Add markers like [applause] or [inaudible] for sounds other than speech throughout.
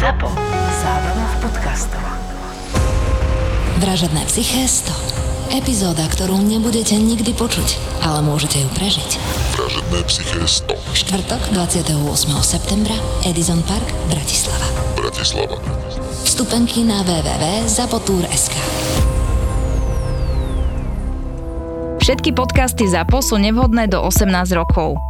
ZAPO. Zábrná v podcastov. Vražedné psyché 100. Epizóda, ktorú nebudete nikdy počuť, ale môžete ju prežiť. Vražedné psyché 100. Štvrtok 28. septembra Edison Park, Bratislava. Bratislava. Vstupenky na www.zapotur.sk Všetky podcasty ZAPO sú nevhodné do 18 rokov.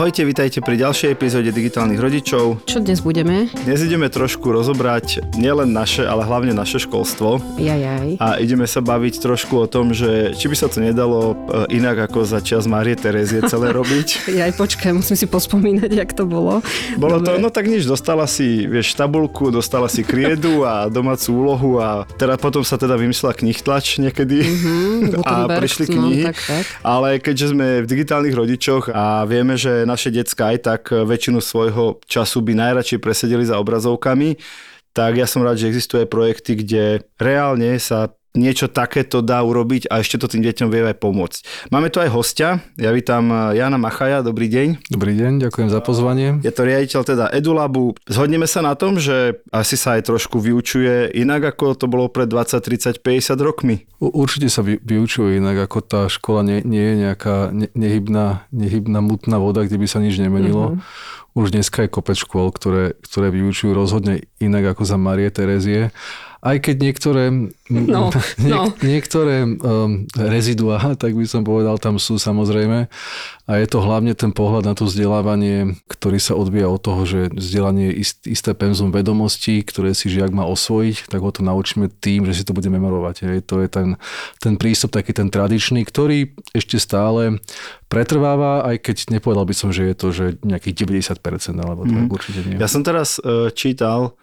Ahojte, vitajte pri ďalšej epizóde Digitálnych rodičov. Čo dnes budeme? Dnes ideme trošku rozobrať nielen naše, ale hlavne naše školstvo. Jajaj. A ideme sa baviť trošku o tom, že či by sa to nedalo e, inak ako za čas Márie Terezie celé [laughs] robiť. Jaj, počkaj, musím si pospomínať, jak to bolo. Bolo to, no tak nič, dostala si, vieš, tabulku, dostala si kriedu a domácu úlohu a teda potom sa teda vymyslela knihtlač niekedy Mhm, [laughs] a prišli no, knihy. tak, tak. Ale keďže sme v digitálnych rodičoch a vieme, že naše decka aj tak väčšinu svojho času by najradšej presedeli za obrazovkami, tak ja som rád, že existujú aj projekty, kde reálne sa niečo takéto dá urobiť a ešte to tým deťom vie aj pomôcť. Máme tu aj hostia, ja vítam Jana Machaja, dobrý deň. Dobrý deň, ďakujem za pozvanie. Je to riaditeľ teda EduLabu. Zhodneme sa na tom, že asi sa aj trošku vyučuje inak, ako to bolo pred 20, 30, 50 rokmi. Určite sa vy, vyučuje inak, ako tá škola nie, nie je nejaká ne, nehybná, nehybná mutná voda, kde by sa nič nemenilo. Mm-hmm. Už dneska je kopec škôl, ktoré, ktoré vyučujú rozhodne inak ako za Marie Terezie. Aj keď niektoré, No, [laughs] no. niektoré um, reziduá, tak by som povedal, tam sú samozrejme. A je to hlavne ten pohľad na to vzdelávanie, ktorý sa odvíja od toho, že vzdelanie je ist, isté penzum vedomostí, ktoré si žiak má osvojiť, tak ho to naučíme tým, že si to bude memorovať. Hej. To je ten, ten prístup taký ten tradičný, ktorý ešte stále pretrváva, aj keď nepovedal by som, že je to že nejakých 90%, alebo tak Mhm. určite nie. Ja som teraz uh, čítal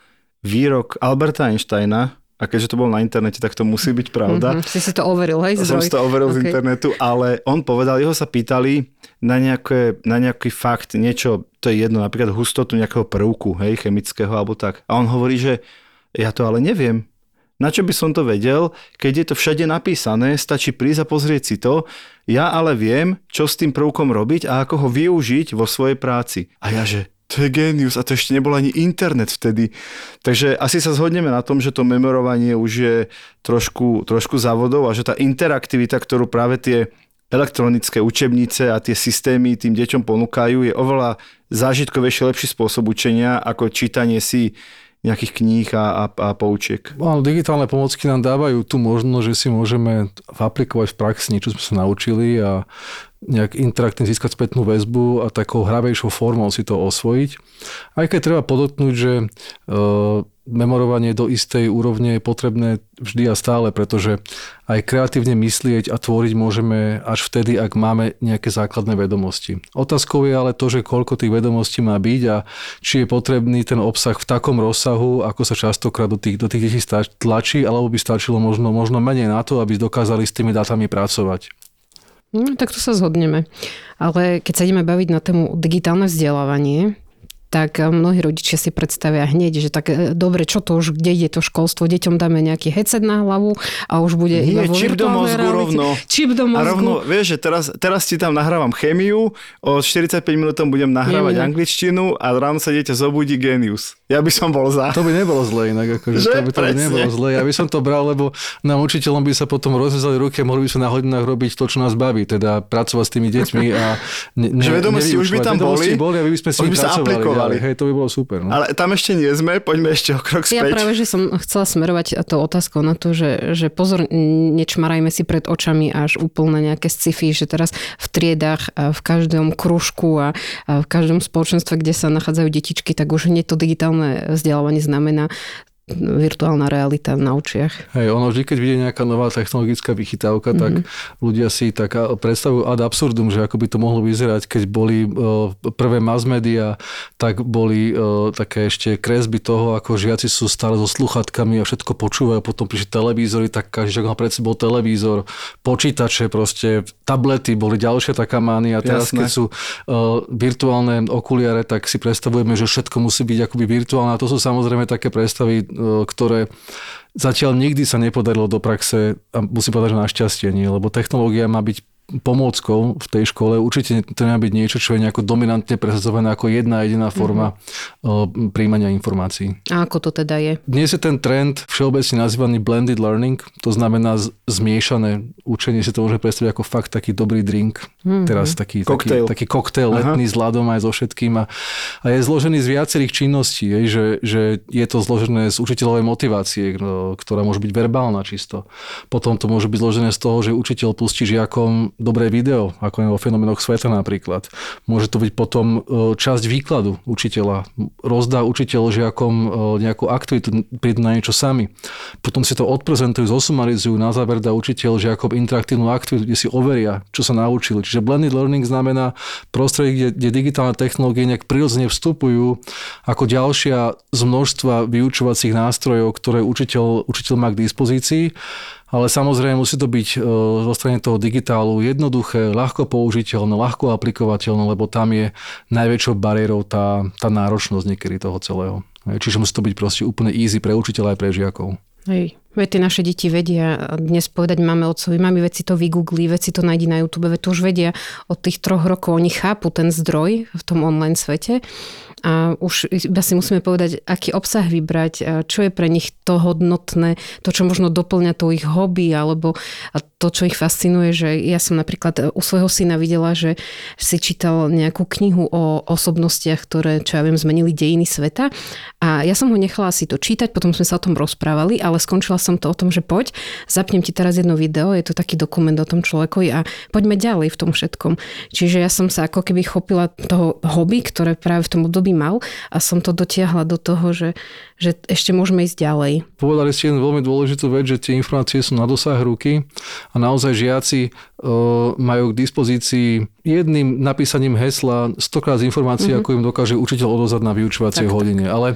výrok Alberta Einsteina a keďže to bolo na internete, tak to musí byť pravda. Mhm, Si si to overil, hej? Som si to overil z OK. internetu, ale on povedal, jeho sa pýtali na, nejaké, na nejaký fakt, niečo, to je jedno, napríklad hustotu nejakého prvku, hej, chemického alebo tak. A on hovorí, že ja to ale neviem. Na čo by som to vedel, keď je to všade napísané, stačí prísť a pozrieť si to. Ja ale viem, čo s tým prvkom robiť a ako ho využiť vo svojej práci. A ja že, to je genius a to ešte nebol ani internet vtedy. Takže asi sa zhodneme na tom, že to memorovanie už je trošku, trošku závodov a že tá interaktivita, ktorú práve tie elektronické učebnice a tie systémy tým deťom ponúkajú, je oveľa zážitkovejší, lepší spôsob učenia ako čítanie si nejakých kníh a, a, a poučiek. Ale digitálne pomocky nám dávajú tú možnosť, že si môžeme aplikovať v praxi niečo, čo sme sa naučili a nejak interaktívne získať spätnú väzbu a takou hravejšou formou si to osvojiť. Aj keď treba podotknúť, že e, memorovanie do istej úrovne je potrebné vždy a stále, pretože aj kreatívne myslieť a tvoriť môžeme až vtedy, ak máme nejaké základné vedomosti. Otázkou je ale to, že koľko tých vedomostí má byť a či je potrebný ten obsah v takom rozsahu, ako sa častokrát do tých, do tých detí tlačí, alebo by stačilo možno, možno menej na to, aby dokázali s tými dátami pracovať. No, tak tu sa zhodneme. Ale keď sa ideme baviť na tému digitálne vzdelávanie, tak eh, mnohí rodičia si predstavia hneď, že tak eh, dobre, čo to už, kde je to školstvo, deťom dáme nejaký headset na hlavu a už bude Nie, iba čip do mozgu realite. rovno. Čip do A mozgu. rovno, vieš, že teraz, teraz ti tam nahrávam chemiu, o 45 minútom budem nahrávať Nie, angličtinu a ráno sa dieťa zobudí genius. Ja by som bol za. To by nebolo zle inak, akože Že? to by, to by nebolo zle. Ja by som to bral, lebo nám učiteľom by sa potom rozvezali ruky a mohli by sme na hodinách robiť to, čo nás baví, teda pracovať s tými deťmi a ne, ne, Že vedomosti už by tam boli, boli a by sme by sa pracovali ďalej. Hej, to by bolo super. No. Ale tam ešte nie sme, poďme ešte o krok Ja späť. práve, že som chcela smerovať to otázkou na to, že, že pozor, nečmarajme si pred očami až úplne nejaké sci-fi, že teraz v triedách, v každom kružku a, a v každom spoločenstve, kde sa nachádzajú detičky, tak už hneď to digitálne vzdelávanie znamená virtuálna realita na očiach. Hej, ono vždy, keď vidie nejaká nová technologická vychytávka, mm-hmm. tak ľudia si tak predstavujú ad absurdum, že ako by to mohlo vyzerať, keď boli uh, prvé mass media, tak boli uh, také ešte kresby toho, ako žiaci sú stále so sluchatkami a všetko počúvajú, potom prišli televízory, tak každý mal pred sebou televízor, počítače, proste tablety boli ďalšia taká mánia. Teraz, Jasné. keď sú uh, virtuálne okuliare, tak si predstavujeme, že všetko musí byť akoby virtuálne. A to sú samozrejme také predstavy, ktoré zatiaľ nikdy sa nepodarilo do praxe a musím povedať, že našťastie nie, lebo technológia má byť pomôckou v tej škole. Určite to nemá byť niečo, čo je nejako dominantne presadzované ako jedna jediná forma mm-hmm. príjmania informácií. A ako to teda je? Dnes je ten trend všeobecne nazývaný blended learning, to znamená zmiešané učenie si to môže predstaviť ako fakt taký dobrý drink. Mm-hmm. Teraz taký, taký, taký koktail letný s ľadom aj so všetkým a, a je zložený z viacerých činností, je, že, že je to zložené z učiteľovej motivácie, no, ktorá môže byť verbálna čisto. Potom to môže byť zložené z toho, že učiteľ pustí žiakom dobré video, ako je vo fenomenoch sveta napríklad. Môže to byť potom e, časť výkladu učiteľa. Rozdá učiteľ žiakom e, nejakú aktivitu, prídu na niečo sami. Potom si to odprezentujú, zosumarizujú, na záver dá učiteľ žiakom interaktívnu aktivitu, kde si overia, čo sa naučili. Čiže blended learning znamená prostredie, kde, kde digitálne technológie nejak prirodzene vstupujú ako ďalšia z množstva vyučovacích nástrojov, ktoré učiteľ, učiteľ má k dispozícii ale samozrejme musí to byť e, zo strany toho digitálu jednoduché, ľahko použiteľné, ľahko aplikovateľné, lebo tam je najväčšou bariérou tá, tá náročnosť niekedy toho celého. Čiže musí to byť proste úplne easy pre učiteľa aj pre žiakov. Hej. Veď tie naše deti vedia dnes povedať máme otcovi, mami, veď to vygoogli, veď to nájdi na YouTube, veď to už vedia od tých troch rokov, oni chápu ten zdroj v tom online svete a už iba si musíme povedať, aký obsah vybrať, čo je pre nich to hodnotné, to, čo možno doplňa to ich hobby, alebo to, čo ich fascinuje, že ja som napríklad u svojho syna videla, že si čítal nejakú knihu o osobnostiach, ktoré, čo ja viem, zmenili dejiny sveta a ja som ho nechala si to čítať, potom sme sa o tom rozprávali, ale skončila som to o tom, že poď, zapnem ti teraz jedno video, je to taký dokument o tom človekovi a poďme ďalej v tom všetkom. Čiže ja som sa ako keby chopila toho hobby, ktoré práve v tom období mal a som to dotiahla do toho, že, že ešte môžeme ísť ďalej. Povedali ste jednu veľmi dôležitú vec, že tie informácie sú na dosah ruky a naozaj žiaci majú k dispozícii jedným napísaním hesla stokrát informácií, mm-hmm. ako im dokáže učiteľ odozať na vyučovacej hodine. Ale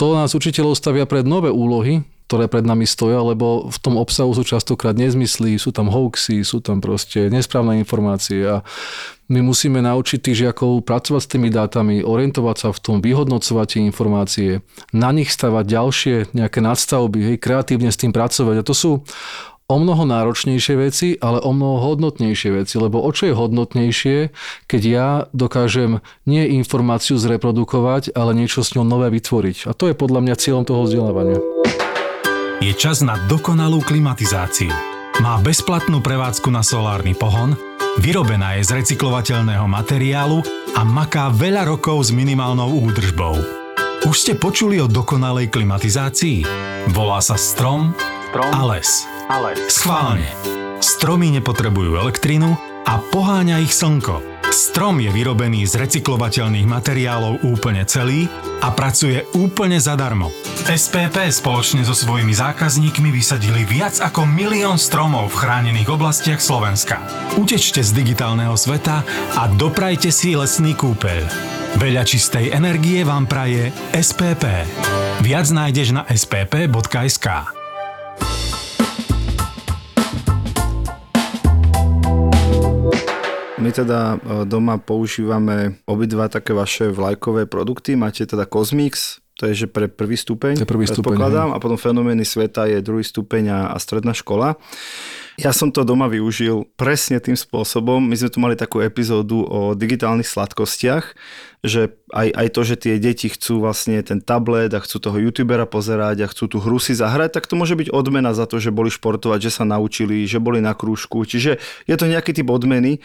to nás učiteľov stavia pred nové úlohy, ktoré pred nami stoja, lebo v tom obsahu sú častokrát nezmysly, sú tam hoaxy, sú tam proste nesprávne informácie a my musíme naučiť tých žiakov pracovať s tými dátami, orientovať sa v tom, vyhodnocovať tie informácie, na nich stavať ďalšie nejaké nadstavby, hej, kreatívne s tým pracovať. A to sú o mnoho náročnejšie veci, ale o mnoho hodnotnejšie veci, lebo o čo je hodnotnejšie, keď ja dokážem nie informáciu zreprodukovať, ale niečo s ňou nové vytvoriť. A to je podľa mňa cieľom toho vzdelávania. Je čas na dokonalú klimatizáciu. Má bezplatnú prevádzku na solárny pohon, vyrobená je z recyklovateľného materiálu a maká veľa rokov s minimálnou údržbou. Už ste počuli o dokonalej klimatizácii? Volá sa Strom, Strom a les. A les. Schválne. Stromy nepotrebujú elektrínu a poháňa ich slnko. Strom je vyrobený z recyklovateľných materiálov úplne celý a pracuje úplne zadarmo. SPP spoločne so svojimi zákazníkmi vysadili viac ako milión stromov v chránených oblastiach Slovenska. Utečte z digitálneho sveta a doprajte si lesný kúpeľ. Veľa čistej energie vám praje SPP. Viac nájdeš na spp.sk. My teda e, doma používame obidva také vaše vlajkové produkty. Máte teda Cosmix, to je že pre prvý stupeň, to je prvý stupeň a potom fenomény sveta je druhý stupeň a, a stredná škola. Ja som to doma využil presne tým spôsobom. My sme tu mali takú epizódu o digitálnych sladkostiach, že aj, aj to, že tie deti chcú vlastne ten tablet a chcú toho youtubera pozerať a chcú tú hru si zahrať, tak to môže byť odmena za to, že boli športovať, že sa naučili, že boli na krúžku. Čiže je to nejaký typ odmeny.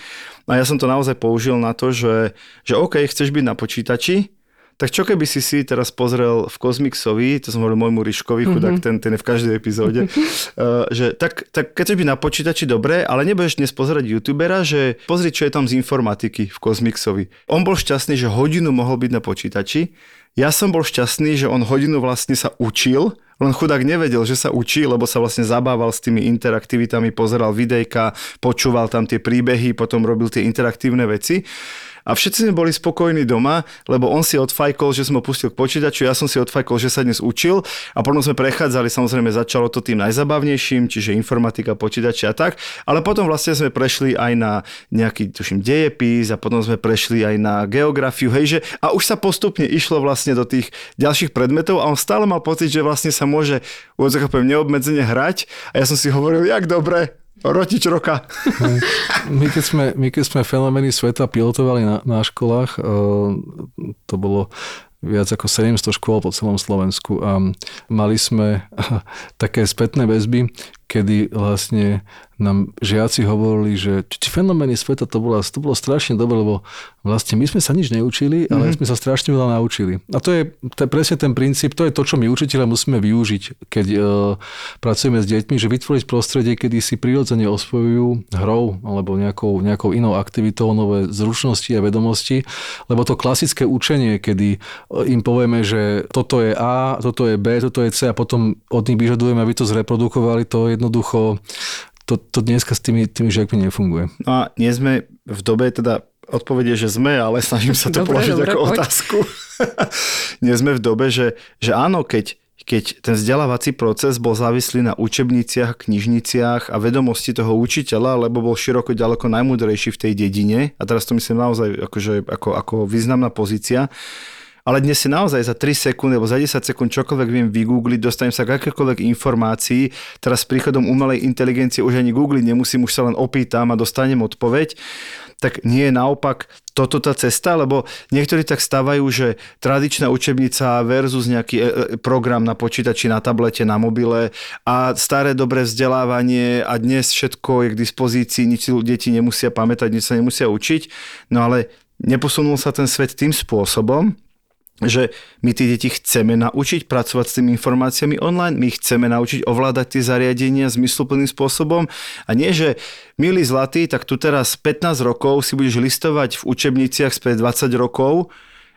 A ja som to naozaj použil na to, že, že OK, chceš byť na počítači, tak čo keby si si teraz pozrel v Kozmixovi, to som hovoril môjmu Ryškovi, chudák, mm-hmm. ten, ten je v každej epizóde, uh, [laughs] že tak, tak keď by na počítači dobre, ale nebudeš dnes pozerať youtubera, že pozri, čo je tam z informatiky v Kozmixovi. On bol šťastný, že hodinu mohol byť na počítači, ja som bol šťastný, že on hodinu vlastne sa učil len chudák nevedel, že sa učí, lebo sa vlastne zabával s tými interaktivitami, pozeral videjka, počúval tam tie príbehy, potom robil tie interaktívne veci. A všetci sme boli spokojní doma, lebo on si odfajkol, že som ho pustil k počítaču, ja som si odfajkol, že sa dnes učil. A potom sme prechádzali, samozrejme začalo to tým najzabavnejším, čiže informatika, počítače a tak, ale potom vlastne sme prešli aj na nejaký, tuším, dejepis a potom sme prešli aj na geografiu, hej, že a už sa postupne išlo vlastne do tých ďalších predmetov a on stále mal pocit, že vlastne sa môže poviem, neobmedzene hrať. A ja som si hovoril, jak dobre, Rotič roka. [laughs] My keď sme, my keď sme fenomény sveta pilotovali na, na školách, eh, to bolo viac ako 700 škôl po celom Slovensku a mali sme [laughs] také spätné väzby, kedy vlastne nám žiaci hovorili, že či fenomény sveta to bolo, to bolo strašne dobre, lebo vlastne my sme sa nič neučili, ale mm-hmm. sme sa strašne veľa naučili. A to je, to je presne ten princíp, to je to, čo my učiteľe musíme využiť, keď uh, pracujeme s deťmi, že vytvoriť prostredie, kedy si prirodzene osvojujú hrou alebo nejakou, nejakou inou aktivitou nové zručnosti a vedomosti, lebo to klasické učenie, kedy im povieme, že toto je A, toto je B, toto je C a potom od nich vyžadujeme, aby to zreprodukovali, to jednoducho to, to dneska s tými, tými žiakmi nefunguje. No a nie sme v dobe teda odpovede, že sme, ale snažím sa to dobre, položiť dobre, ako poď. otázku. [laughs] nie sme v dobe, že, že áno, keď, keď ten vzdelávací proces bol závislý na učebniciach, knižniciach a vedomosti toho učiteľa, lebo bol široko ďaleko najmúdrejší v tej dedine, a teraz to myslím naozaj akože, ako, ako významná pozícia, ale dnes si naozaj za 3 sekundy alebo za 10 sekúnd čokoľvek viem vygoogliť, dostanem sa k akékoľvek informácii, teraz s príchodom umelej inteligencie už ani googliť nemusím, už sa len opýtam a dostanem odpoveď. Tak nie je naopak toto tá cesta, lebo niektorí tak stávajú, že tradičná učebnica versus nejaký e, e, program na počítači, na tablete, na mobile a staré dobré vzdelávanie a dnes všetko je k dispozícii, nič si deti nemusia pamätať, nič sa nemusia učiť, no ale neposunul sa ten svet tým spôsobom, že my tie deti chceme naučiť pracovať s tými informáciami online, my chceme naučiť ovládať tie zariadenia zmysluplným spôsobom a nie, že milý zlatý, tak tu teraz 15 rokov si budeš listovať v učebniciach spred 20 rokov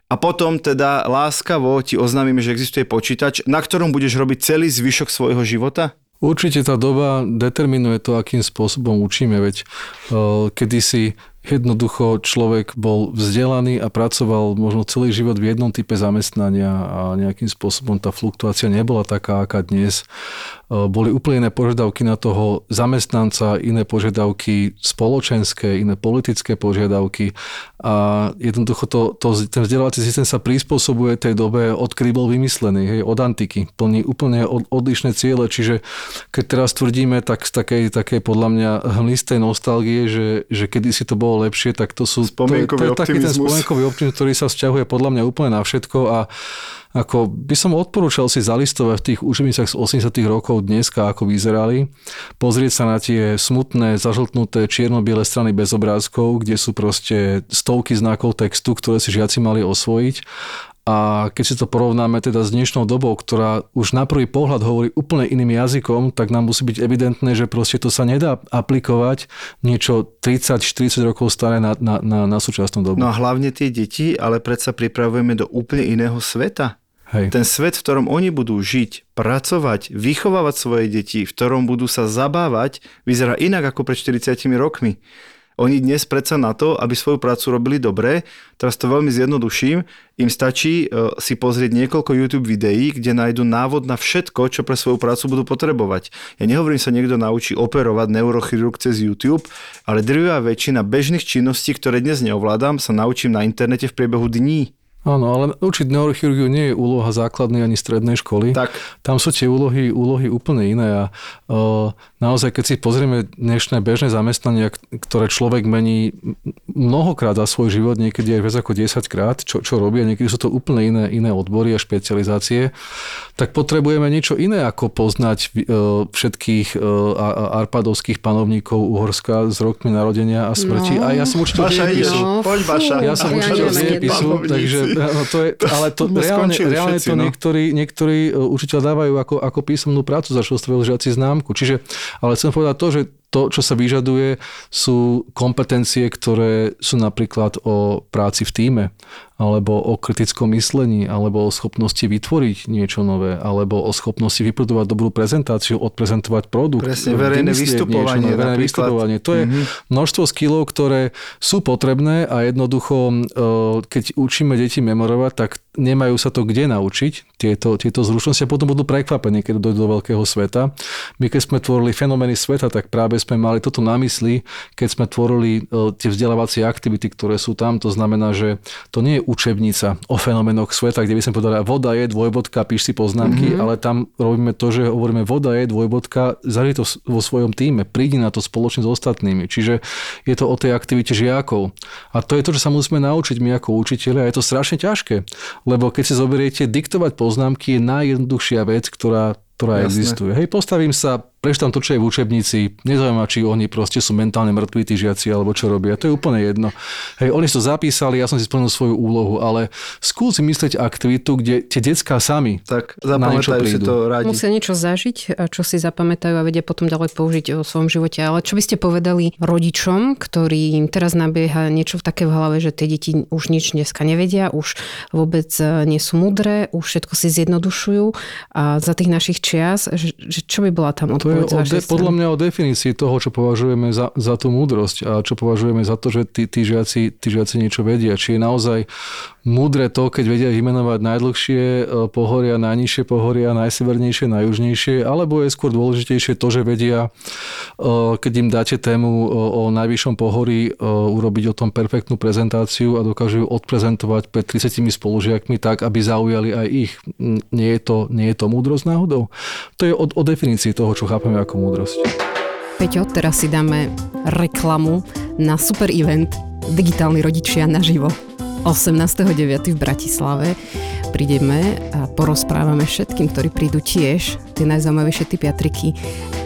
a potom teda láskavo ti oznámime, že existuje počítač, na ktorom budeš robiť celý zvyšok svojho života? Určite tá doba determinuje to, akým spôsobom učíme, veď uh, kedysi Jednoducho človek bol vzdelaný a pracoval možno celý život v jednom type zamestnania a nejakým spôsobom tá fluktuácia nebola taká, aká dnes. E, boli úplne iné požiadavky na toho zamestnanca, iné požiadavky spoločenské, iné politické požiadavky a jednoducho to, to, ten vzdelávací systém sa prispôsobuje tej dobe, odkedy bol vymyslený, hej, od antiky. Plní úplne od, odlišné ciele, čiže keď teraz tvrdíme tak z takej, takej podľa mňa hmlistej nostalgie, že, že kedy si to bolo lepšie, tak to sú... Spomienkový to, to, to je taký ten spomienkový optimizmus, ktorý sa vzťahuje podľa mňa úplne na všetko a ako by som odporúčal si zalistovať v tých učebnicách z 80 rokov dneska, ako vyzerali, pozrieť sa na tie smutné, zažltnuté čierno-biele strany bez obrázkov, kde sú proste stovky znakov textu, ktoré si žiaci mali osvojiť a keď si to porovnáme teda s dnešnou dobou, ktorá už na prvý pohľad hovorí úplne iným jazykom, tak nám musí byť evidentné, že proste to sa nedá aplikovať niečo 30-40 rokov staré na, na, na, na súčasnú dobu. No a hlavne tie deti, ale predsa pripravujeme do úplne iného sveta. Hej. Ten svet, v ktorom oni budú žiť, pracovať, vychovávať svoje deti, v ktorom budú sa zabávať, vyzerá inak ako pred 40 rokmi. Oni dnes predsa na to, aby svoju prácu robili dobre, teraz to veľmi zjednoduším, im stačí e, si pozrieť niekoľko YouTube videí, kde nájdu návod na všetko, čo pre svoju prácu budú potrebovať. Ja nehovorím sa niekto naučí operovať neurochirurg cez YouTube, ale drvivá väčšina bežných činností, ktoré dnes neovládam, sa naučím na internete v priebehu dní. Áno, ale učiť neurochirurgiu nie je úloha základnej ani strednej školy. Tak. Tam sú tie úlohy, úlohy úplne iné a uh, naozaj, keď si pozrieme dnešné bežné zamestnania, ktoré človek mení mnohokrát za svoj život, niekedy aj viac ako 10 krát, čo, čo robia, niekedy sú to úplne iné, iné odbory a špecializácie, tak potrebujeme niečo iné ako poznať uh, všetkých uh, arpadovských panovníkov Uhorska s rokmi narodenia a smrti. No. A ja som učiteľ dejepisu. No, Poď, Baša. Ja som učiteľ dejepisu, takže [laughs] No, to je, ale to, reálne, reálne všetci, to no. niektorí, niektorí e, učiteľ dávajú ako, ako písomnú prácu, za čo žiaci známku. Čiže, ale chcem povedať to, že to, čo sa vyžaduje, sú kompetencie, ktoré sú napríklad o práci v týme. Alebo o kritickom myslení, alebo o schopnosti vytvoriť niečo nové, alebo o schopnosti vyprodovať dobrú prezentáciu, odprezentovať produkt. Presne, verejné vystupovanie Niečo, verejné vystupovanie. To je Mhm. množstvo skillov, ktoré sú potrebné a jednoducho, e, keď učíme deti memorovať, tak nemajú sa to kde naučiť, tieto, tieto zručnosti a potom budú prekvapení, keď dojdú do veľkého sveta. My keď sme tvorili fenomény sveta, tak práve sme mali toto na mysli, keď sme tvorili e, tie vzdelávacie aktivity, ktoré sú tam. To znamená, že to nie je učebnica o fenoménoch sveta, kde by sme povedali, voda je dvojbodka, píš si poznámky, mm-hmm. ale tam robíme to, že hovoríme voda je dvojbodka, zaži to vo svojom týme, prídi na to spoločne s ostatnými. Čiže je to o tej aktivite žiakov. A to je to, čo sa musíme naučiť my ako učiteľi a je to strašne ťažké. Lebo keď si zoberiete, diktovať poznámky je najjednoduchšia vec, ktorá ktorá Jasné. existuje. Hej, postavím sa, prečítam to, čo je v učebnici, nezaujíma, či oni proste sú mentálne mŕtvi, tí žiaci, alebo čo robia. To je úplne jedno. Hej, oni si to zapísali, ja som si splnil svoju úlohu, ale skúsi myslieť aktivitu, kde tie detská sami Tak zapamätajú si to radi. Musia niečo zažiť, a čo si zapamätajú a vedia potom ďalej použiť o svojom živote. Ale čo by ste povedali rodičom, ktorí im teraz nabieha niečo v také v hlave, že tie deti už nič dneska nevedia, už vôbec e, nie sú mudré, už všetko si zjednodušujú a za tých našich čias, že, že čo by bola tam odpoveď o de, podľa mňa o definícii toho, čo považujeme za, za tú múdrosť a čo považujeme za to, že tí, tí, žiaci, tí žiaci niečo vedia. Či je naozaj múdre to, keď vedia vymenovať najdlhšie e, pohoria, najnižšie pohoria, najsevernejšie, najjužnejšie, alebo je skôr dôležitejšie to, že vedia, e, keď im dáte tému o, o najvyššom pohorí, e, urobiť o tom perfektnú prezentáciu a dokážu ju odprezentovať pred 30 spolužiakmi tak, aby zaujali aj ich. Nie je to, nie je to múdrosť náhodou? To je o, o definícii toho, čo chápeme ako múdrosť. Peťo, teraz si dáme reklamu na super event Digitálni rodičia naživo. 18.9. v Bratislave prídeme a porozprávame všetkým, ktorí prídu tiež tie najzaujímavejšie typy a triky.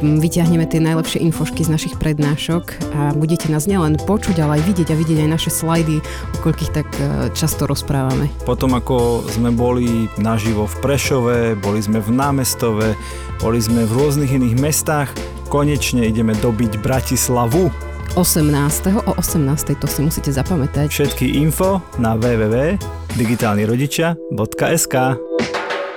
Mm, Vyťahneme tie najlepšie infošky z našich prednášok a budete nás nielen počuť, ale aj vidieť a vidieť aj naše slajdy, o koľkých tak e, často rozprávame. Potom ako sme boli naživo v Prešove, boli sme v Námestove, boli sme v rôznych iných mestách, konečne ideme dobiť Bratislavu. 18. o 18. to si musíte zapamätať. Všetky info na www.digitálnirodičia.sk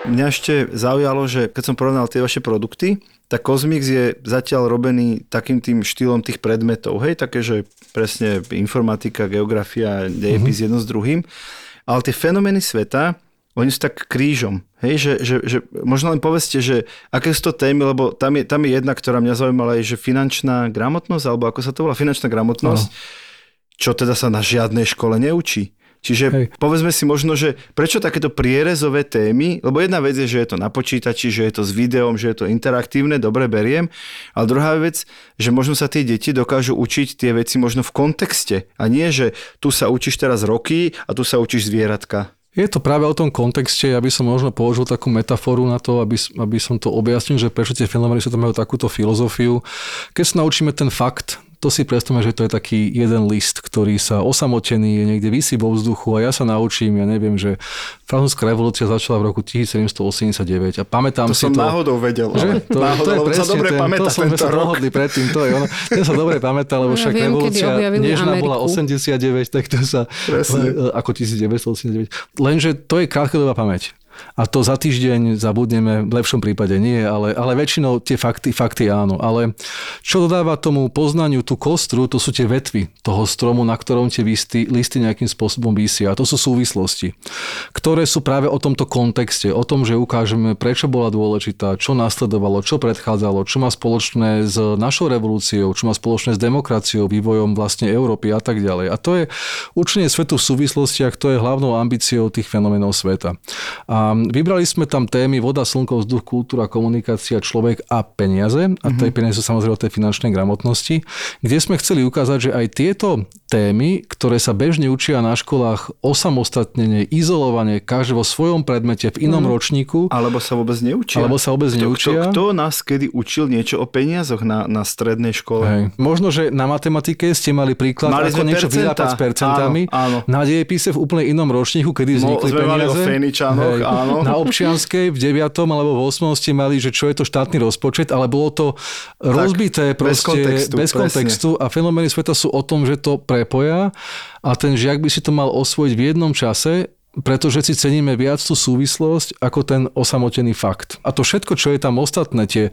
Mňa ešte zaujalo, že keď som porovnal tie vaše produkty, tak Cosmix je zatiaľ robený takým tým štýlom tých predmetov, hej, také, že presne informatika, geografia, dejepis mm-hmm. jedno s druhým, ale tie fenomény sveta, oni sú tak krížom, hej, že, že, že možno len povedzte, že aké sú to témy, lebo tam je, tam je jedna, ktorá mňa zaujímala, je, že finančná gramotnosť, alebo ako sa to volá, finančná gramotnosť, čo teda sa na žiadnej škole neučí. Čiže. Hej. povedzme si možno, že prečo takéto prierezové témy, lebo jedna vec je, že je to na počítači, že je to s videom, že je to interaktívne, dobre beriem, ale druhá vec, že možno sa tie deti dokážu učiť tie veci možno v kontexte a nie, že tu sa učíš teraz roky a tu sa učíš zvieratka. Je to práve o tom kontexte, ja by som možno použil takú metaforu na to, aby, aby som to objasnil, že prečo tie fenomény sa tam majú takúto filozofiu. Keď sa naučíme ten fakt, to si predstavme, že to je taký jeden list, ktorý sa osamotený, je niekde vysí vo vzduchu a ja sa naučím, ja neviem, že francúzska revolúcia začala v roku 1789 a pamätám To si som to. náhodou vedel. Že? To, náhodou, lebo sa dobre ten, pamätá to som tento rok. dohodli predtým, to je ono. Ten sa dobre pamätá, lebo No ja však viem, revolúcia Nežná bola Ameriku. 89, tak to sa Presne. ako 1989. Lenže to je krátkodobá pamäť. A to za týždeň zabudneme, v lepšom prípade nie, ale, ale väčšinou tie fakty, fakty áno. Ale čo dodáva tomu poznaniu tú kostru, to sú tie vetvy toho stromu, na ktorom tie listy, listy nejakým spôsobom vysia. A to sú súvislosti, ktoré sú práve o tomto kontexte, o tom, že ukážeme, prečo bola dôležitá, čo nasledovalo, čo predchádzalo, čo má spoločné s našou revolúciou, čo má spoločné s demokraciou, vývojom vlastne Európy a tak ďalej. A to je učenie svetu v súvislostiach, to je hlavnou ambíciou tých fenoménov sveta. A vybrali sme tam témy voda, slnko, vzduch, kultúra, komunikácia, človek a peniaze. A tie peniaze sú samozrejme o tej finančnej gramotnosti, kde sme chceli ukázať, že aj tieto témy, ktoré sa bežne učia na školách osamostatnene, izolovane, každý vo svojom predmete, v inom ročníku, Alebo sa vôbec neučia. Alebo sa vôbec Kto- neučia. Kto, kto nás kedy učil niečo o peniazoch na, na strednej škole? Hej. Možno, že na matematike ste mali príklad, Mali ako niečo percentá. vyrápať s percentami. Áno, áno. Na dejepise v úplne inom ročníku, kedy No, vznikli sme mali o peniaze. Feničanoch, áno. Na občianskej v 9. alebo v 8. ste mali, že čo je to štátny rozpočet, ale bolo to rozbité bez proste kontextu, bez presne. kontextu a fenomény sveta sú o tom, že to pre prepoja a ten žiak by si to mal osvojiť v jednom čase, pretože si ceníme viac tú súvislosť ako ten osamotený fakt. A to všetko, čo je tam ostatné, tie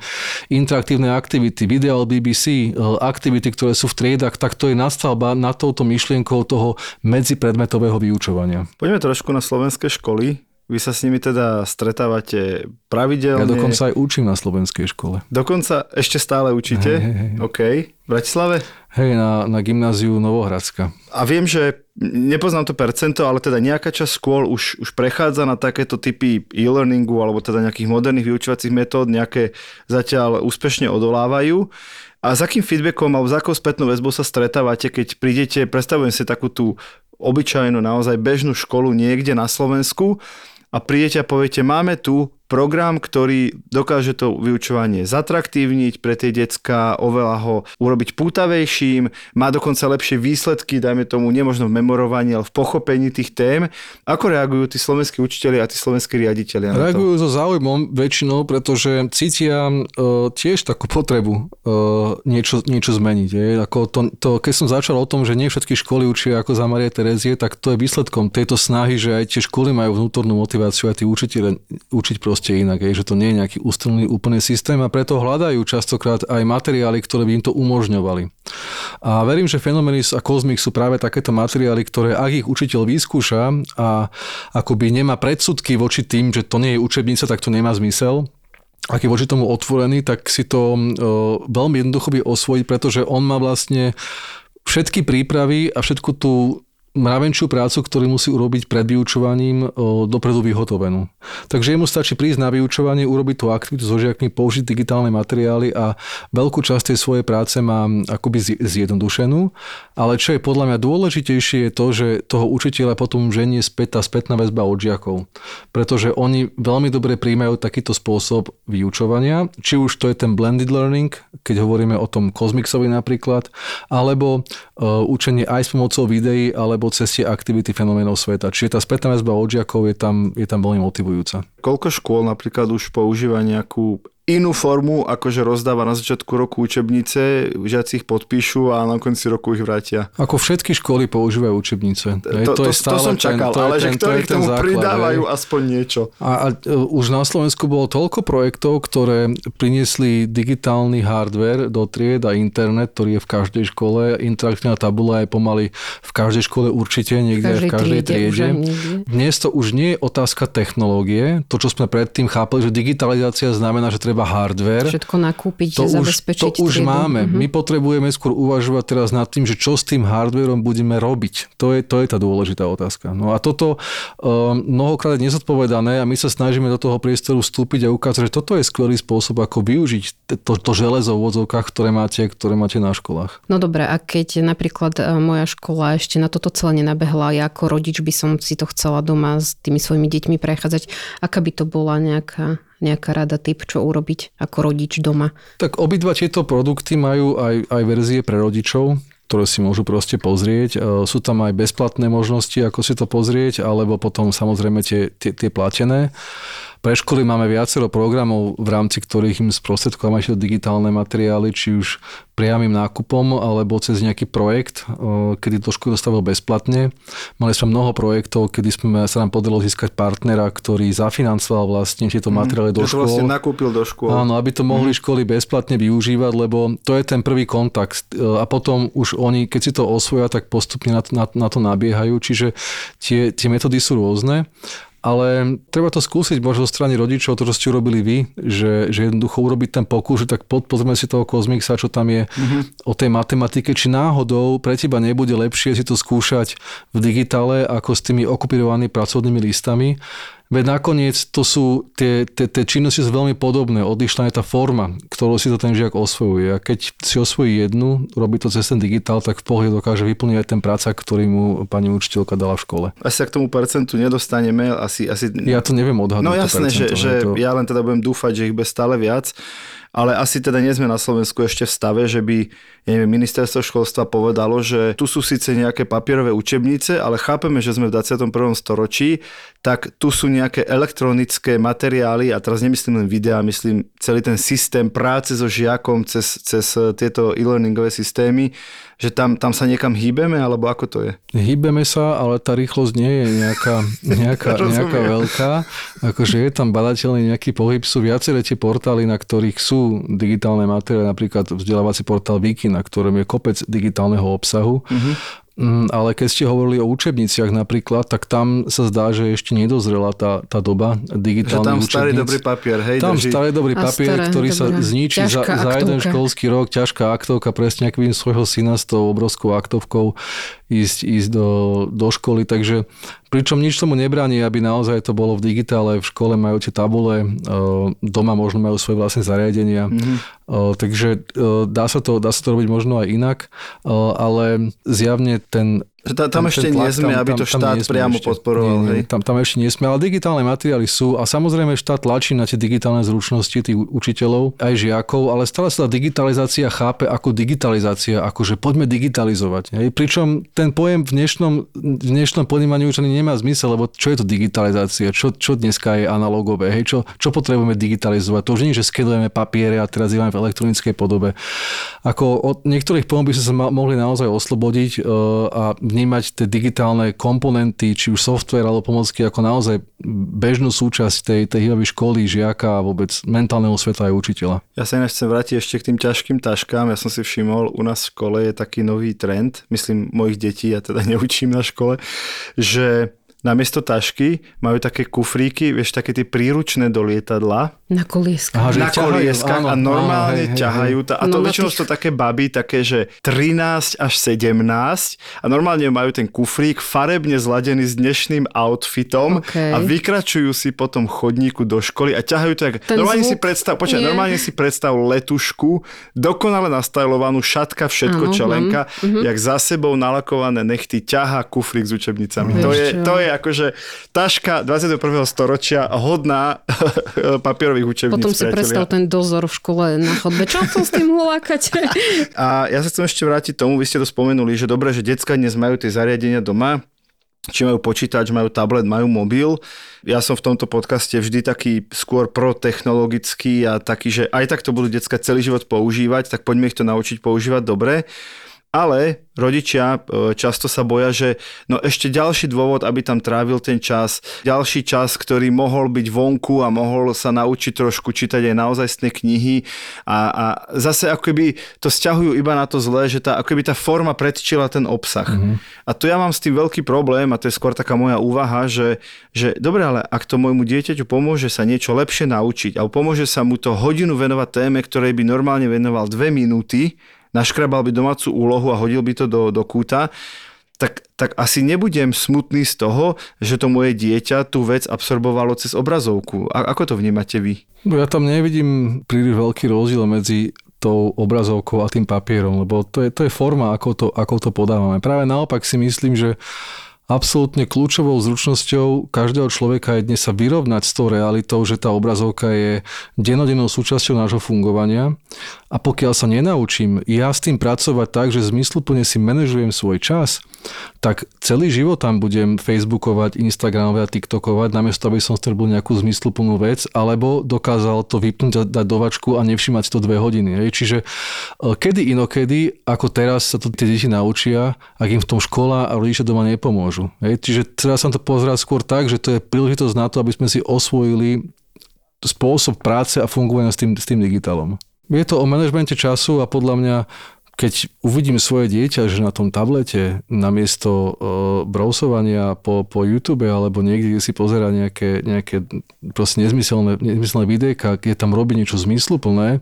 interaktívne aktivity, video BBC, e, aktivity, ktoré sú v triedach, tak to je nastavba na touto myšlienkou toho medzipredmetového vyučovania. Poďme trošku na slovenské školy. Vy sa s nimi teda stretávate pravidelne. Ja dokonca aj učím na slovenskej škole. Dokonca ešte stále učíte? Hej, hej, hej. OK. V Bratislave? Hej, na, na gymnáziu Novohradska. A viem, že nepoznám to percento, ale teda nejaká časť škôl už, už prechádza na takéto typy e-learningu alebo teda nejakých moderných vyučovacích metód, nejaké zatiaľ úspešne odolávajú. A s akým feedbackom alebo s akou spätnou väzbou sa stretávate, keď prídete, predstavujem si takú tú obyčajnú, naozaj bežnú školu niekde na Slovensku a prídete a poviete, máme tu program, ktorý dokáže to vyučovanie zatraktívniť pre tie decka, oveľa ho urobiť pútavejším, má dokonca lepšie výsledky, dajme tomu nemožno v memorovaní, ale v pochopení tých tém. Ako reagujú tí slovenskí učiteľi a tí slovenskí riaditeľi Reagujú so záujmom väčšinou, pretože cítia uh, tiež takú potrebu uh, niečo, niečo zmeniť. Je. Ako to, to, keď som začal o tom, že nie všetky školy učia ako za Marie Terezie, tak to je výsledkom tejto snahy, že aj tie školy majú vnútornú motiváciu aj tí učiteľe učiť proste proste inak, že to nie je nejaký ústredný úplný systém a preto hľadajú častokrát aj materiály, ktoré by im to umožňovali. A verím, že Phenomenis a Cosmic sú práve takéto materiály, ktoré ak ich učiteľ vyskúša a akoby nemá predsudky voči tým, že to nie je učebnica, tak to nemá zmysel, ak je voči tomu otvorený, tak si to uh, veľmi jednoducho by osvojiť, pretože on má vlastne všetky prípravy a všetku tú mravenčiu prácu, ktorú musí urobiť pred vyučovaním dopredu vyhotovenú. Takže jemu stačí prísť na vyučovanie, urobiť tú aktivitu so žiakmi, použiť digitálne materiály a veľkú časť tej svojej práce má akoby zjednodušenú. Ale čo je podľa mňa dôležitejšie je to, že toho učiteľa potom ženie späť tá spätná väzba od žiakov. Pretože oni veľmi dobre príjmajú takýto spôsob vyučovania, či už to je ten blended learning, keď hovoríme o tom Cosmixovi napríklad, alebo uh, učenie aj s pomocou videí, ale alebo cez aktivity fenoménov sveta. Čiže tá spätná väzba od žiakov je tam, je tam veľmi motivujúca. Koľko škôl napríklad už používa nejakú inú formu, akože rozdáva na začiatku roku učebnice, žiaci ich podpíšu a na konci roku ich vrátia. Ako všetky školy používajú učebnice. To, to, to, je stále to som čakal, ten, to ale že ktorí k tomu základ, pridávajú hej. aspoň niečo. A, a e, už na Slovensku bolo toľko projektov, ktoré priniesli digitálny hardware do tried a internet, ktorý je v každej škole. Interaktívna tabula je pomaly v každej škole určite, niekde v každej, v každej triede. triede. Dnes to už nie je otázka technológie. To, čo sme predtým chápali, že digitalizácia znamená, že treba treba hardware. Všetko nakúpiť, to zabezpečiť. Už, to už triedu. máme. Uh-huh. My potrebujeme skôr uvažovať teraz nad tým, že čo s tým hardwareom budeme robiť. To je, to je tá dôležitá otázka. No a toto um, mnohokrát je nezodpovedané a my sa snažíme do toho priestoru vstúpiť a ukázať, že toto je skvelý spôsob, ako využiť to, to železo v odzovkách, ktoré máte, ktoré máte na školách. No dobre, a keď napríklad e, moja škola ešte na toto celé nenabehla, ja ako rodič by som si to chcela doma s tými svojimi deťmi prechádzať, aká by to bola nejaká nejaká rada, typ, čo urobiť ako rodič doma? Tak obidva tieto produkty majú aj, aj verzie pre rodičov, ktoré si môžu proste pozrieť. E, sú tam aj bezplatné možnosti, ako si to pozrieť, alebo potom samozrejme tie, tie, tie platené. Pre školy máme viacero programov, v rámci ktorých im sprostredkovame ešte digitálne materiály, či už priamým nákupom alebo cez nejaký projekt, kedy to školy dostávajú bezplatne. Mali sme mnoho projektov, kedy sme, sa nám podarilo získať partnera, ktorý zafinancoval vlastne tieto mhm. materiály do škôl. vlastne nakúpil do škôl. Áno, aby to mohli mm. školy bezplatne využívať, lebo to je ten prvý kontakt. E, a potom už oni, keď si to osvoja, tak postupne na to, na, na to nabiehajú. Čiže tie, tie metódy sú rôzne ale treba to skúsiť možno zo strany rodičov, to, čo ste urobili vy, že, že jednoducho urobiť ten pokus, že tak pozrieme si toho kozmiksa, čo tam je mm-hmm. o tej matematike, či náhodou pre teba nebude lepšie si to skúšať v digitále ako s tými okupirovanými pracovnými listami, Veď nakoniec to sú, tie, tie, tie činnosti sú veľmi podobné, odlišná je tá forma, ktorou si to ten žiak osvojuje. A keď si osvojí jednu, robí to cez ten digitál, tak v pohľade dokáže vyplniť aj ten práca, ktorý mu pani učiteľka dala v škole. Asi sa k tomu percentu nedostaneme, asi... asi... Ja to neviem odhadnúť. No jasné, že, že to... ja len teda budem dúfať, že ich bude stále viac. Ale asi teda nie sme na Slovensku ešte v stave, že by ja neviem, ministerstvo školstva povedalo, že tu sú síce nejaké papierové učebnice, ale chápeme, že sme v 21. storočí, tak tu sú nejaké elektronické materiály a teraz nemyslím len videá, myslím celý ten systém práce so žiakom cez, cez tieto e-learningové systémy, že tam, tam sa niekam hýbeme, alebo ako to je? Hýbeme sa, ale tá rýchlosť nie je nejaká, nejaká, [laughs] nejaká veľká. Akože je tam badateľný nejaký pohyb. Sú viaceré tie portály, na ktorých sú digitálne materiály, napríklad vzdelávací portál Wiki, na ktorom je kopec digitálneho obsahu. Mm-hmm. Mm, ale keď ste hovorili o učebniciach napríklad, tak tam sa zdá, že ešte nedozrela tá, tá doba digitálnych učebníc. tam starý dobrý papier, hej? Tam drží. starý dobrý papier, staré, ktorý dobré. sa zničí za, za jeden školský rok, ťažká aktovka, presne ak vidím svojho syna s tou obrovskou aktovkou ísť, ísť do, do školy, takže pričom nič tomu nebráni, aby naozaj to bolo v digitále, v škole majú tie tabule, doma možno majú svoje vlastné zariadenia, mm-hmm. takže dá sa, to, dá sa to robiť možno aj inak, ale zjavne ten že tam, tam ešte nie sme, aby to štát priamo ešte, podporoval. Nie, nie. Tam, tam ešte nie sme, ale digitálne materiály sú a samozrejme štát tlačí na tie digitálne zručnosti tých učiteľov, aj žiakov, ale stále sa tá digitalizácia chápe ako digitalizácia, ako že poďme digitalizovať. Hej. Pričom ten pojem v dnešnom, v dnešnom ponímaní už ani nemá zmysel, lebo čo je to digitalizácia, čo, čo dneska je analogové, hej. Čo, čo potrebujeme digitalizovať. To už nie že skedujeme papiere a teraz je v elektronickej podobe. Ako od niektorých pojem by sme sa mohli naozaj oslobodiť uh, a vnímať tie digitálne komponenty, či už software alebo pomocky ako naozaj bežnú súčasť tej, tej hýbavej školy, žiaka a vôbec mentálneho sveta aj učiteľa. Ja sa ináč chcem vrátiť ešte k tým ťažkým taškám. Ja som si všimol, u nás v škole je taký nový trend, myslím mojich detí, ja teda [laughs] neučím na škole, že namiesto tašky majú také kufríky, vieš, také tie príručné do lietadla. Na kolieskách. Aha, na kolieskách a normálne áno, hej, ťahajú. Hej, hej. A to no, väčšinou tých... sú také baby, také, že 13 až 17 a normálne majú ten kufrík farebne zladený s dnešným outfitom okay. a vykračujú si potom chodníku do školy a ťahajú to, jak... normálne zvuk... si predstav, počkaj, normálne si predstav letušku, dokonale nastajlovanú, šatka, všetko, ano, čelenka, uh-huh. jak za sebou nalakované nechty ťaha kufrík s učebnicami. to je, to je akože taška 21. storočia hodná [laughs] papierových učebníc. Potom si predstav ten dozor v škole na chodbe. Čo to s tým hulákate? A ja sa chcem ešte vrátiť tomu, vy ste to spomenuli, že dobre, že decka dnes majú tie zariadenia doma, či majú počítač, majú tablet, majú mobil. Ja som v tomto podcaste vždy taký skôr protechnologický a taký, že aj tak to budú decka celý život používať, tak poďme ich to naučiť používať dobre. Ale rodičia e, často sa boja, že no ešte ďalší dôvod, aby tam trávil ten čas, ďalší čas, ktorý mohol byť vonku a mohol sa naučiť trošku čítať aj naozajstné knihy a, a zase ako keby to stiahujú iba na to zlé, že tá, ako keby tá forma predčila ten obsah. Mm-hmm. A tu ja mám s tým veľký problém a to je skôr taká moja úvaha, že, že dobre, ale ak to môjmu dieťaťu pomôže sa niečo lepšie naučiť alebo pomôže sa mu to hodinu venovať téme, ktorej by normálne venoval dve minúty, naškrabal by domácu úlohu a hodil by to do, do kúta, tak, tak asi nebudem smutný z toho, že to moje dieťa tú vec absorbovalo cez obrazovku. A ako to vnímate vy? Ja tam nevidím príliš veľký rozdiel medzi tou obrazovkou a tým papierom, lebo to je, to je forma, ako to, ako to podávame. Práve naopak si myslím, že absolútne kľúčovou zručnosťou každého človeka je dnes sa vyrovnať s tou realitou, že tá obrazovka je denodennou súčasťou nášho fungovania a pokiaľ sa nenaučím ja s tým pracovať tak, že zmysluplne si manažujem svoj čas, tak celý život tam budem facebookovať, instagramovať a tiktokovať, namiesto aby som strbil nejakú zmysluplnú vec, alebo dokázal to vypnúť a dať do vačku a nevšimať to dve hodiny. Čiže e, kedy inokedy, ako teraz sa to tie deti naučia, ak im v tom škola a rodičia doma nepomôžu môžu. Hej? Čiže teraz som to pozerať skôr tak, že to je príležitosť na to, aby sme si osvojili spôsob práce a fungovania s tým, s tým digitálom. Je to o manažmente času a podľa mňa keď uvidím svoje dieťa, že na tom tablete namiesto uh, browsovania po, po YouTube alebo niekde si pozera nejaké, nejaké proste nezmyselné, nezmyselné videjka, keď tam robí niečo zmysluplné,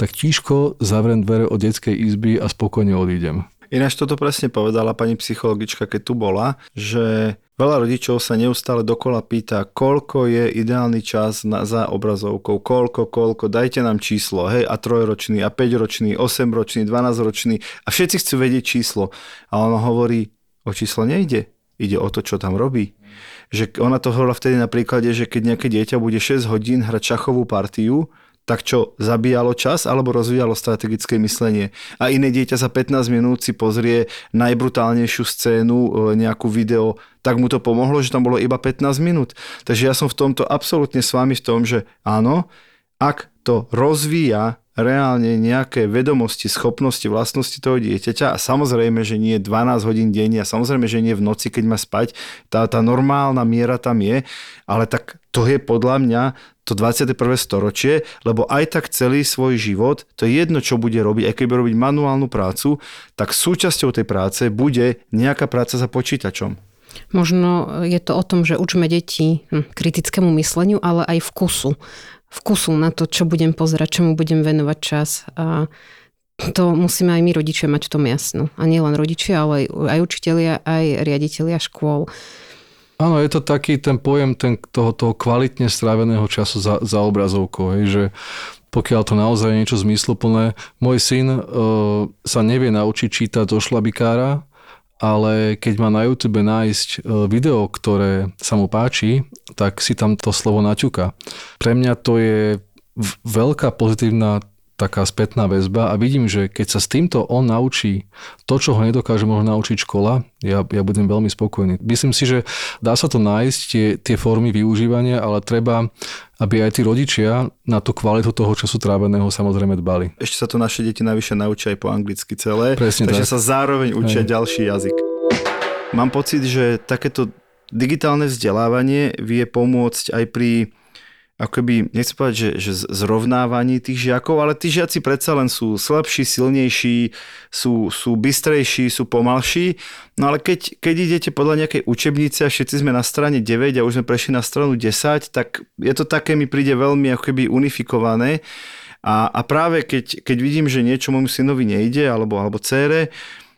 tak tížko zavriem dvere od detskej izby a spokojne odídem. Ináč toto presne povedala pani psychologička, keď tu bola, že veľa rodičov sa neustále dokola pýta, koľko je ideálny čas na, za obrazovkou, koľko, koľko, dajte nám číslo, hej, a trojročný, a 5-ročný, 8-ročný, 12-ročný a všetci chcú vedieť číslo. A ona hovorí, o číslo nejde, ide o to, čo tam robí. Že ona to hovorila vtedy na príklade, že keď nejaké dieťa bude 6 hodín hrať šachovú partiu, tak čo, zabíjalo čas alebo rozvíjalo strategické myslenie? A iné dieťa za 15 minút si pozrie najbrutálnejšiu scénu, e, nejakú video, tak mu to pomohlo, že tam bolo iba 15 minút. Takže ja som v tomto absolútne s vami v tom, že áno, ak to rozvíja reálne nejaké vedomosti, schopnosti, vlastnosti toho dieťaťa a samozrejme, že nie 12 hodín denne a samozrejme, že nie v noci, keď má spať, tá, tá normálna miera tam je, ale tak to je podľa mňa to 21. storočie, lebo aj tak celý svoj život, to je jedno, čo bude robiť, aj keď bude robiť manuálnu prácu, tak súčasťou tej práce bude nejaká práca za počítačom. Možno je to o tom, že učíme deti hm, kritickému mysleniu, ale aj vkusu vkusu na to, čo budem pozerať, čomu budem venovať čas. A to musíme aj my rodičia mať v tom jasno. A nie len rodičia, ale aj, aj učitelia, aj riaditeľia škôl. Áno, je to taký ten pojem ten, toho, toho kvalitne stráveného času za, za obrazovkou, hej, že pokiaľ to naozaj je niečo zmysluplné. Môj syn e, sa nevie naučiť čítať zo šlabikára, ale keď má na YouTube nájsť e, video, ktoré sa mu páči, tak si tam to slovo naťuka. Pre mňa to je veľká pozitívna taká spätná väzba a vidím, že keď sa s týmto on naučí to, čo ho nedokáže možno naučiť škola, ja, ja budem veľmi spokojný. Myslím si, že dá sa to nájsť, tie, tie formy využívania, ale treba, aby aj tí rodičia na tú kvalitu toho času tráveného samozrejme dbali. Ešte sa to naše deti navyše naučia aj po anglicky celé, Presne takže tak. sa zároveň učia Hej. ďalší jazyk. Mám pocit, že takéto digitálne vzdelávanie vie pomôcť aj pri akoby, nechcem povedať, že, že zrovnávaní tých žiakov, ale tí žiaci predsa len sú slabší, silnejší, sú, sú bystrejší, sú pomalší. No ale keď, keď idete podľa nejakej učebnice a všetci sme na strane 9 a už sme prešli na stranu 10, tak je to také, mi príde veľmi ako unifikované. A, a práve keď, keď vidím, že niečo môjmu synovi nejde, alebo, alebo cére,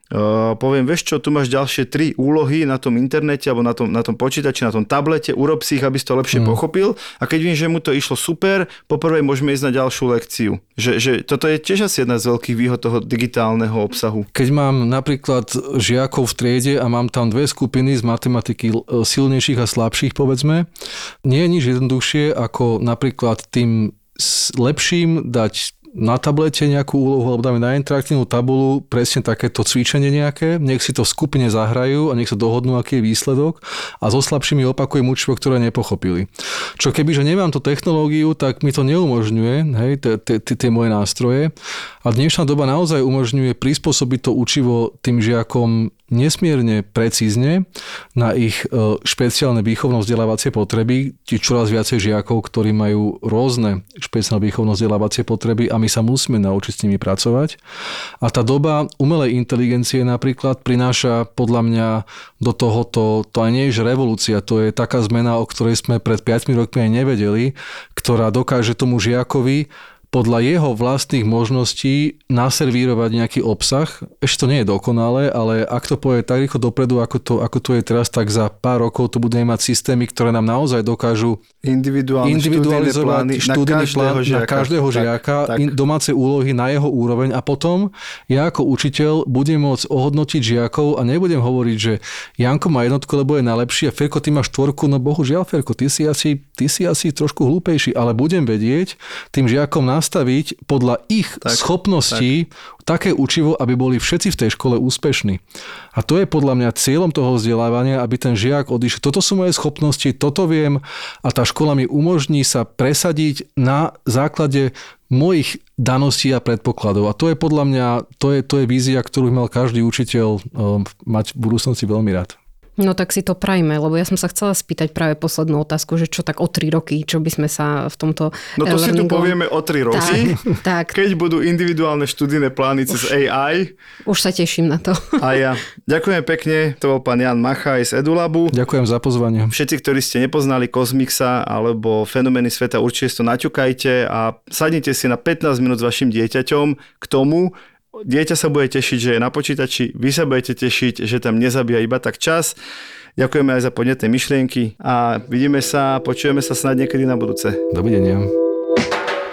Uh, poviem, vieš čo, tu máš ďalšie tri úlohy na tom internete alebo na tom, na tom počítači, na tom tablete, urob si ich, aby si to lepšie mm. pochopil a keď vidím, že mu to išlo super, poprvé môžeme ísť na ďalšiu lekciu. Že, že toto je tiež asi jedna z veľkých výhod toho digitálneho obsahu. Keď mám napríklad žiakov v triede a mám tam dve skupiny z matematiky e, silnejších a slabších, povedzme, nie je nič jednoduchšie ako napríklad tým lepším dať na tablete nejakú úlohu alebo dáme na interaktívnu tabulu presne takéto cvičenie nejaké, nech si to v skupine zahrajú a nech sa dohodnú, aký je výsledok a so slabšími opakujem učivo, ktoré nepochopili. Čo keby, že nemám tú technológiu, tak mi to neumožňuje, hej, tie moje nástroje. A dnešná doba naozaj umožňuje prispôsobiť to učivo tým žiakom nesmierne precízne na ich e, špeciálne výchovno-vzdelávacie potreby. Ti čoraz viacej žiakov, ktorí majú rôzne špeciálne výchovno-vzdelávacie potreby a my sa musíme naučiť s nimi pracovať. A tá doba umelej inteligencie napríklad prináša podľa mňa do tohoto, to aj nie je revolúcia, to je taká zmena, o ktorej sme pred 5 rokmi aj nevedeli, ktorá dokáže tomu žiakovi podľa jeho vlastných možností naservírovať nejaký obsah. Ešte to nie je dokonalé, ale ak to povie tak rýchlo dopredu, ako to, ako to je teraz, tak za pár rokov to budeme mať systémy, ktoré nám naozaj dokážu Individuálne individualizovať študijný plán na každého žiaka, Tak, tak. domáce úlohy na jeho úroveň a potom ja ako učiteľ budem môcť ohodnotiť žiakov a nebudem hovoriť, že Janko má jednotku, lebo je najlepší a Ferko, ty máš štvorku, no bohužiaľ Ferko, ty si asi, ty si asi trošku hlúpejší, ale budem vedieť tým žiakom nastaviť podľa ich Tak, schopností také učivo, aby boli všetci v tej škole úspešní. A to je podľa mňa cieľom toho vzdelávania, aby ten žiak odišiel. Toto sú moje schopnosti, toto viem a tá škola mi umožní sa presadiť na základe mojich daností a predpokladov. A to je podľa mňa, to je, to je vízia, ktorú mal každý učiteľ um, mať v budúcnosti veľmi rád. No tak si to prajme, lebo ja som sa chcela spýtať práve poslednú otázku, že čo tak o 3 roky, čo by sme sa v tomto No to si tu povieme o 3 roky, Tak, tak, keď budú individuálne študijné plány cez AI. už sa teším na to. A ja. Ďakujem pekne, to bol pán Jan Machaj z Edulabu. Ďakujem za pozvanie. Všetci, ktorí ste nepoznali Kozmixa alebo fenomény sveta, určite si to naťukajte a sadnite si na 15 minút s vašim dieťaťom k tomu, dieťa sa bude tešiť, že je na počítači, vy sa budete tešiť, že tam nezabíja iba tak čas. Ďakujeme aj za podnetné myšlienky a vidíme sa, počujeme sa snad niekedy na budúce. Dovidenia.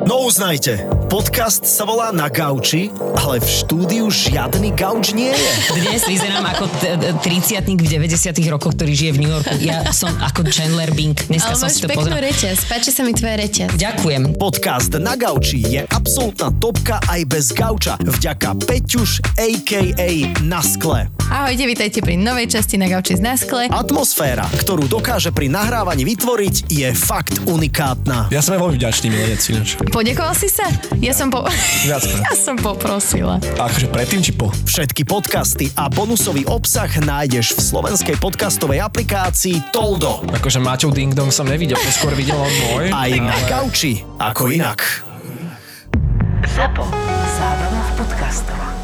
No uznajte, podcast sa volá Na gauči, ale v štúdiu žiadny gauč nie je. Dnes vyzerám ako t- t- 30 v 90 rokoch, ktorý žije v New Yorku. Ja som ako Chandler Bing. Dneska Ale som máš si to peknú reťaz, páči sa mi tvoja reťaz. Ďakujem. Podcast Na gauči je absolútna topka aj bez gauča. Vďaka Peťuš a.k.a. Na skle. Ahojte, vítajte pri novej časti na gauči z Naskle. Atmosféra, ktorú dokáže pri nahrávaní vytvoriť, je fakt unikátna. Ja som veľmi vďačný milenec. Podekoval si sa? Ja som po... Viackrát. [laughs] ja som poprosila. A akože predtým či po? Všetky podcasty a bonusový obsah nájdeš v slovenskej podcastovej aplikácii Toldo. Akože Maťov Ding Dong som nevidel, to skôr videl on môj. [laughs] Aj na gauči, ako inak. ZAPO. Zábrná v podcastovách.